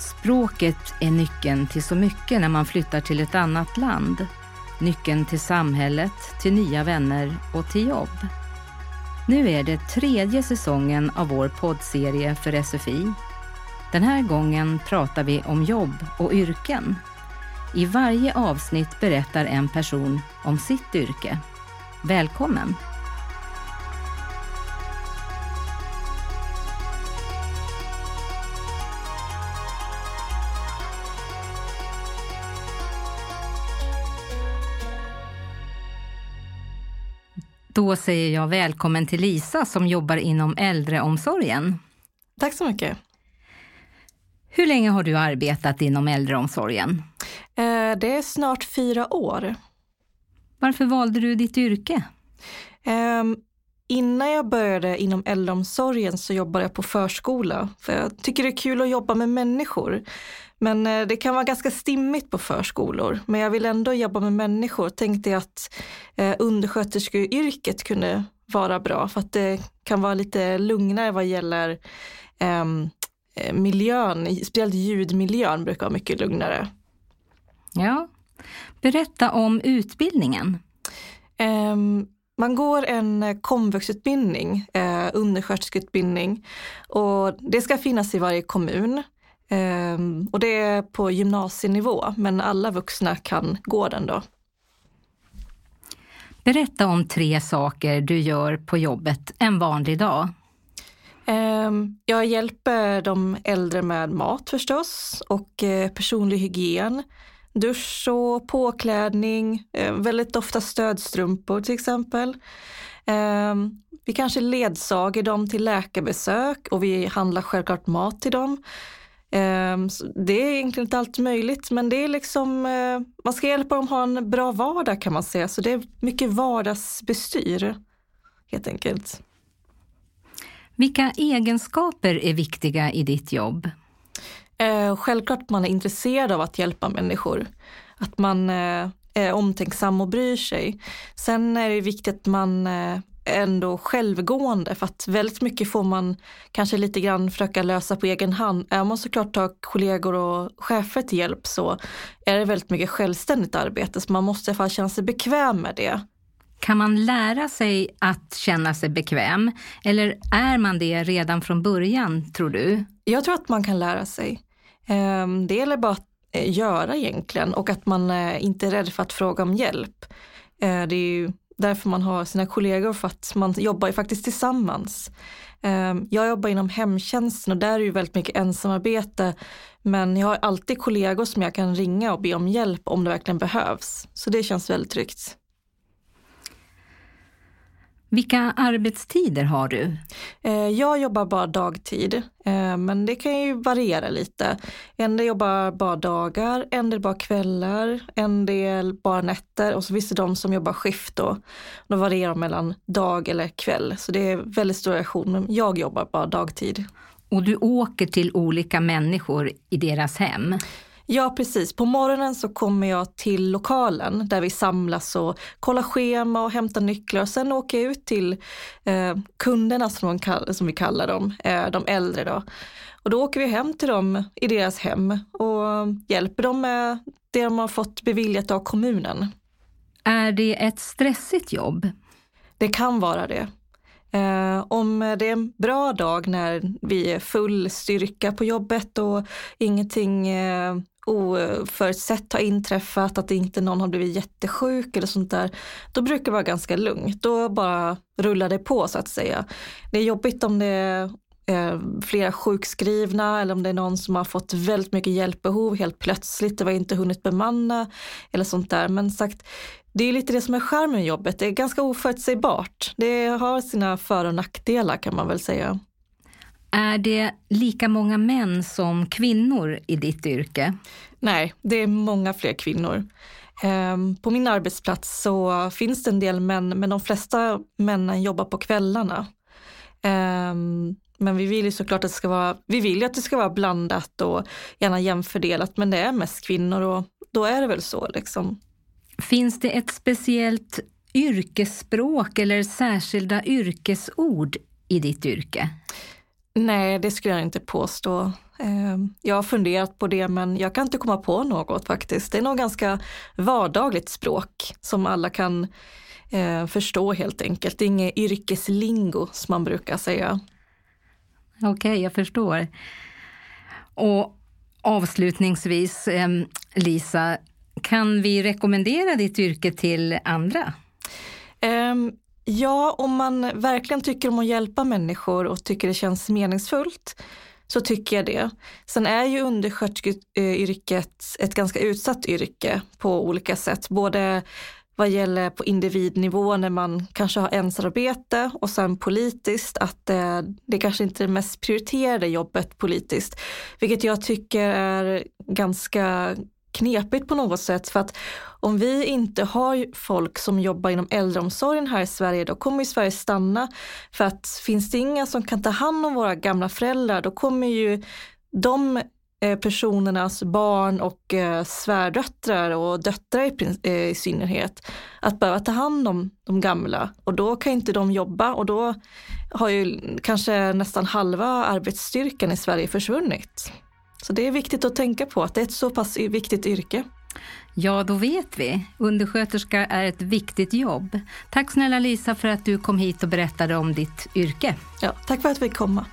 Språket är nyckeln till så mycket när man flyttar till ett annat land. Nyckeln till samhället, till nya vänner och till jobb. Nu är det tredje säsongen av vår poddserie för SFI. Den här gången pratar vi om jobb och yrken. I varje avsnitt berättar en person om sitt yrke. Välkommen! Då säger jag välkommen till Lisa som jobbar inom äldreomsorgen. Tack så mycket. Hur länge har du arbetat inom äldreomsorgen? Eh, det är snart fyra år. Varför valde du ditt yrke? Innan jag började inom äldreomsorgen så jobbade jag på förskola. För jag tycker det är kul att jobba med människor. Men eh, det kan vara ganska stimmigt på förskolor. Men jag vill ändå jobba med människor. Tänkte jag att eh, undersköterskeyrket kunde vara bra för att det kan vara lite lugnare vad gäller ehm, eh, miljön, speciellt ljudmiljön brukar vara mycket lugnare. Ja, berätta om utbildningen. Um, man går en komvuxutbildning, eh, undersköterskeutbildning och det ska finnas i varje kommun. Um, och det är på gymnasienivå, men alla vuxna kan gå den då. Berätta om tre saker du gör på jobbet en vanlig dag. Um, jag hjälper de äldre med mat förstås och uh, personlig hygien. Dusch och påklädning, eh, väldigt ofta stödstrumpor till exempel. Ehm, vi kanske ledsager dem till läkarbesök och vi handlar självklart mat till dem. Ehm, det är egentligen inte allt möjligt, men det är liksom, eh, man ska hjälpa dem att ha en bra vardag kan man säga. Så det är mycket vardagsbestyr, helt enkelt. Vilka egenskaper är viktiga i ditt jobb? Eh, självklart man är intresserad av att hjälpa människor. Att man eh, är omtänksam och bryr sig. Sen är det viktigt att man ändå självgående för att väldigt mycket får man kanske lite grann försöka lösa på egen hand. Är man såklart tar kollegor och chefer till hjälp så är det väldigt mycket självständigt arbete så man måste i alla fall känna sig bekväm med det. Kan man lära sig att känna sig bekväm eller är man det redan från början tror du? Jag tror att man kan lära sig. Ehm, det gäller bara att eh, göra egentligen och att man eh, inte är rädd för att fråga om hjälp. Eh, det är ju därför man har sina kollegor för att man jobbar ju faktiskt tillsammans. Ehm, jag jobbar inom hemtjänsten och där är det ju väldigt mycket ensamarbete. Men jag har alltid kollegor som jag kan ringa och be om hjälp om det verkligen behövs. Så det känns väldigt tryggt. Vilka arbetstider har du? Eh, jag jobbar bara dagtid, eh, men det kan ju variera lite. En del jobbar bara dagar, en del bara kvällar, en del bara nätter och så finns det de som jobbar skift då. De varierar mellan dag eller kväll, så det är väldigt stor variation. Men jag jobbar bara dagtid. Och du åker till olika människor i deras hem? Ja, precis. På morgonen så kommer jag till lokalen där vi samlas och kollar schema och hämtar nycklar. Sen åker jag ut till eh, kunderna som, de, som vi kallar dem, eh, de äldre då. Och då åker vi hem till dem i deras hem och hjälper dem med det de har fått beviljat av kommunen. Är det ett stressigt jobb? Det kan vara det. Eh, om det är en bra dag när vi är full styrka på jobbet och ingenting eh, oförutsett har inträffat, att inte någon har blivit jättesjuk eller sånt där, då brukar det vara ganska lugnt. Då bara rullar det på så att säga. Det är jobbigt om det är flera sjukskrivna eller om det är någon som har fått väldigt mycket hjälpbehov helt plötsligt, det var inte hunnit bemanna eller sånt där. Men sagt, det är lite det som är skärmen med jobbet, det är ganska oförutsägbart. Det har sina för och nackdelar kan man väl säga. Är det lika många män som kvinnor i ditt yrke? Nej, det är många fler kvinnor. Ehm, på min arbetsplats så finns det en del män, men de flesta männen jobbar på kvällarna. Ehm, men vi vill ju såklart att det ska vara, vi vill ju att det ska vara blandat och gärna jämfördelat, men det är mest kvinnor och då är det väl så liksom. Finns det ett speciellt yrkesspråk eller särskilda yrkesord i ditt yrke? Nej, det skulle jag inte påstå. Eh, jag har funderat på det men jag kan inte komma på något faktiskt. Det är nog ganska vardagligt språk som alla kan eh, förstå helt enkelt. Det är inget yrkeslingo som man brukar säga. Okej, okay, jag förstår. Och avslutningsvis, eh, Lisa, kan vi rekommendera ditt yrke till andra? Um, ja, om man verkligen tycker om att hjälpa människor och tycker det känns meningsfullt så tycker jag det. Sen är ju undersköterskeyrket ett ganska utsatt yrke på olika sätt. Både vad gäller på individnivå när man kanske har ensamarbete och sen politiskt att det, det kanske inte är det mest prioriterade jobbet politiskt. Vilket jag tycker är ganska knepigt på något sätt för att om vi inte har folk som jobbar inom äldreomsorgen här i Sverige då kommer ju Sverige stanna. För att finns det inga som kan ta hand om våra gamla föräldrar då kommer ju de personernas barn och eh, svärdöttrar och döttrar i, eh, i synnerhet att behöva ta hand om de gamla och då kan inte de jobba och då har ju kanske nästan halva arbetsstyrkan i Sverige försvunnit. Så det är viktigt att tänka på att det är ett så pass viktigt yrke. Ja, då vet vi. Undersköterska är ett viktigt jobb. Tack snälla Lisa för att du kom hit och berättade om ditt yrke. Ja, tack för att vi fick komma.